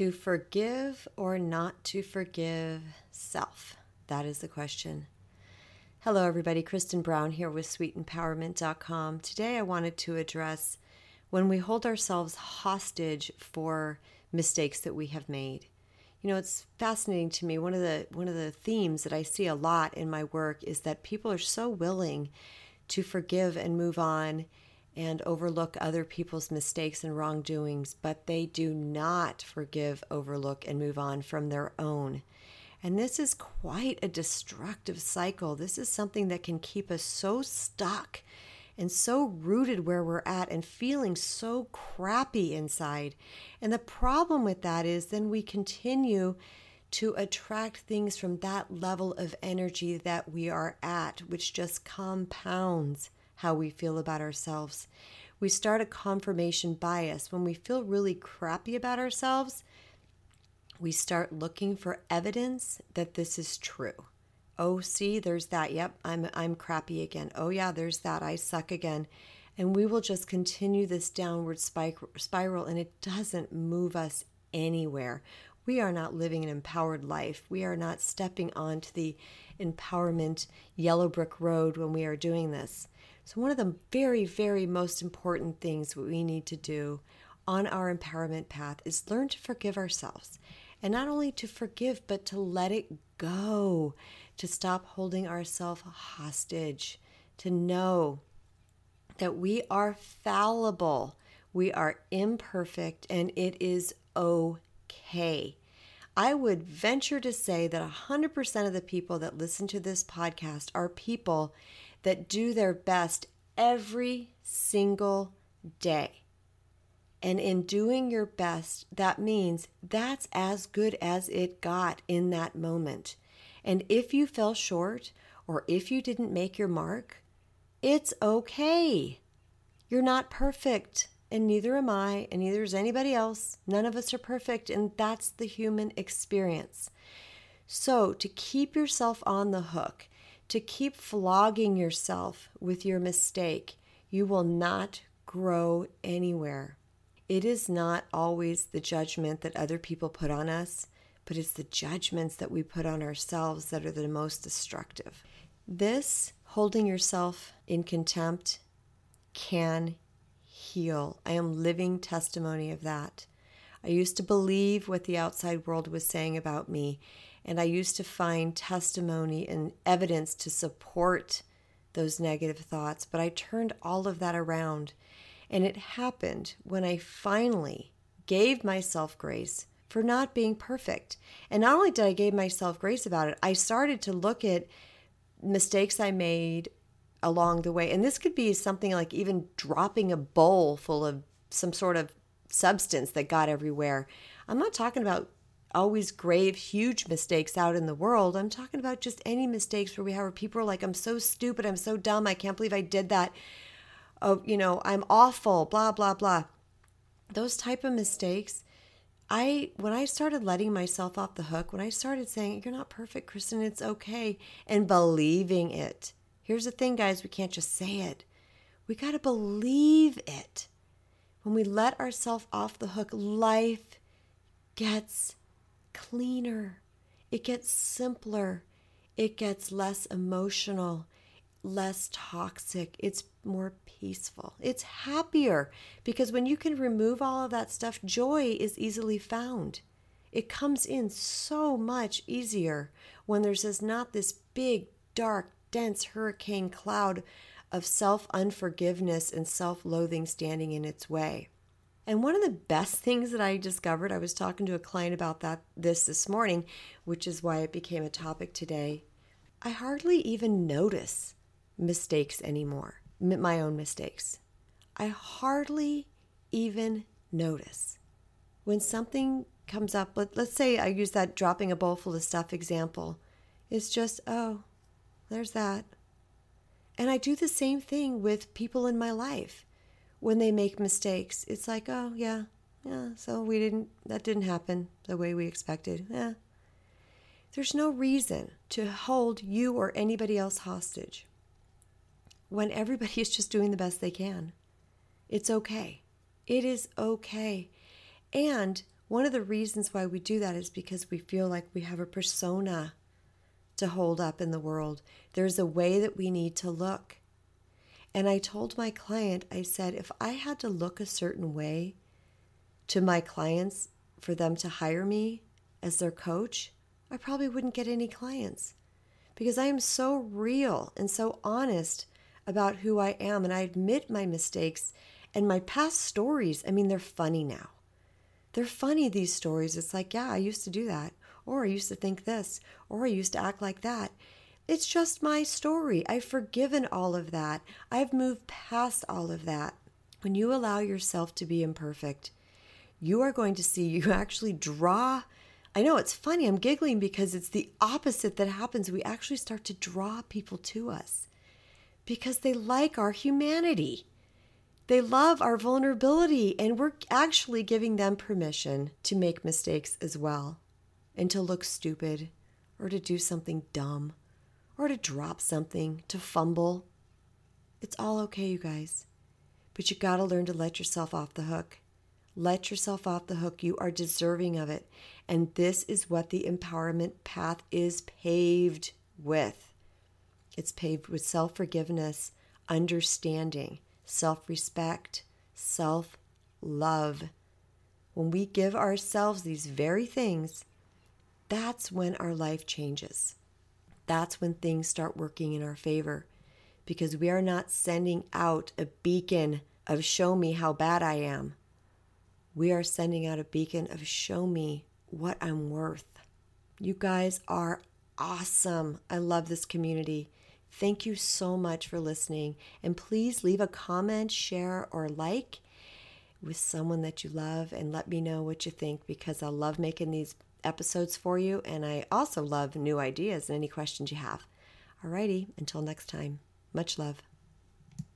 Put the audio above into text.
To forgive or not to forgive self? That is the question. Hello, everybody. Kristen Brown here with sweetempowerment.com. Today, I wanted to address when we hold ourselves hostage for mistakes that we have made. You know, it's fascinating to me. One of the one of the themes that I see a lot in my work is that people are so willing to forgive and move on and overlook other people's mistakes and wrongdoings, but they do not forgive, overlook, and move on from their own. And this is quite a destructive cycle. This is something that can keep us so stuck and so rooted where we're at and feeling so crappy inside. And the problem with that is then we continue to attract things from that level of energy that we are at, which just compounds how we feel about ourselves. We start a confirmation bias. When we feel really crappy about ourselves, we start looking for evidence that this is true. Oh, see, there's that. Yep, I'm I'm crappy again. Oh yeah, there's that. I suck again. And we will just continue this downward spiral and it doesn't move us anywhere. We are not living an empowered life. We are not stepping onto the empowerment yellow brick road when we are doing this. So, one of the very, very most important things we need to do on our empowerment path is learn to forgive ourselves. And not only to forgive, but to let it go, to stop holding ourselves hostage, to know that we are fallible, we are imperfect, and it is okay. I would venture to say that 100% of the people that listen to this podcast are people that do their best every single day. And in doing your best, that means that's as good as it got in that moment. And if you fell short or if you didn't make your mark, it's okay. You're not perfect, and neither am I, and neither is anybody else. None of us are perfect, and that's the human experience. So, to keep yourself on the hook, to keep flogging yourself with your mistake, you will not grow anywhere. It is not always the judgment that other people put on us, but it's the judgments that we put on ourselves that are the most destructive. This holding yourself in contempt can heal. I am living testimony of that. I used to believe what the outside world was saying about me, and I used to find testimony and evidence to support those negative thoughts, but I turned all of that around. And it happened when I finally gave myself grace for not being perfect. And not only did I give myself grace about it, I started to look at mistakes I made along the way. And this could be something like even dropping a bowl full of some sort of substance that got everywhere. I'm not talking about always grave, huge mistakes out in the world. I'm talking about just any mistakes where we have where people are like, I'm so stupid, I'm so dumb, I can't believe I did that. Oh, you know, I'm awful, blah, blah, blah. Those type of mistakes. I when I started letting myself off the hook, when I started saying, You're not perfect, Kristen, it's okay, and believing it. Here's the thing, guys, we can't just say it. We gotta believe it. When we let ourselves off the hook, life gets cleaner, it gets simpler, it gets less emotional, less toxic, it's more peaceful, it's happier because when you can remove all of that stuff, joy is easily found. It comes in so much easier when there's this, not this big, dark, dense hurricane cloud of self unforgiveness and self loathing standing in its way. And one of the best things that I discovered, I was talking to a client about that this this morning, which is why it became a topic today. I hardly even notice mistakes anymore, my own mistakes. I hardly even notice when something comes up. Let, let's say I use that dropping a bowl full of stuff example. It's just, oh, there's that. And I do the same thing with people in my life when they make mistakes, it's like, oh, yeah, yeah, so we didn't, that didn't happen the way we expected. Yeah. There's no reason to hold you or anybody else hostage when everybody is just doing the best they can. It's okay. It is okay. And one of the reasons why we do that is because we feel like we have a persona to hold up in the world. There's a way that we need to look. And I told my client, I said, if I had to look a certain way to my clients for them to hire me as their coach, I probably wouldn't get any clients because I am so real and so honest about who I am. And I admit my mistakes and my past stories. I mean, they're funny now. They're funny, these stories. It's like, yeah, I used to do that. Or I used to think this. Or I used to act like that. It's just my story. I've forgiven all of that. I've moved past all of that. When you allow yourself to be imperfect, you are going to see you actually draw. I know it's funny, I'm giggling because it's the opposite that happens. We actually start to draw people to us because they like our humanity. They love our vulnerability, and we're actually giving them permission to make mistakes as well, and to look stupid, or to do something dumb, or to drop something, to fumble. It's all okay, you guys. But you gotta learn to let yourself off the hook. Let yourself off the hook. You are deserving of it. And this is what the empowerment path is paved with it's paved with self forgiveness, understanding self respect, self love. When we give ourselves these very things, that's when our life changes. That's when things start working in our favor because we are not sending out a beacon of show me how bad I am. We are sending out a beacon of show me what I'm worth. You guys are awesome. I love this community. Thank you so much for listening. And please leave a comment, share, or like with someone that you love and let me know what you think because I love making these episodes for you. And I also love new ideas and any questions you have. Alrighty, until next time, much love.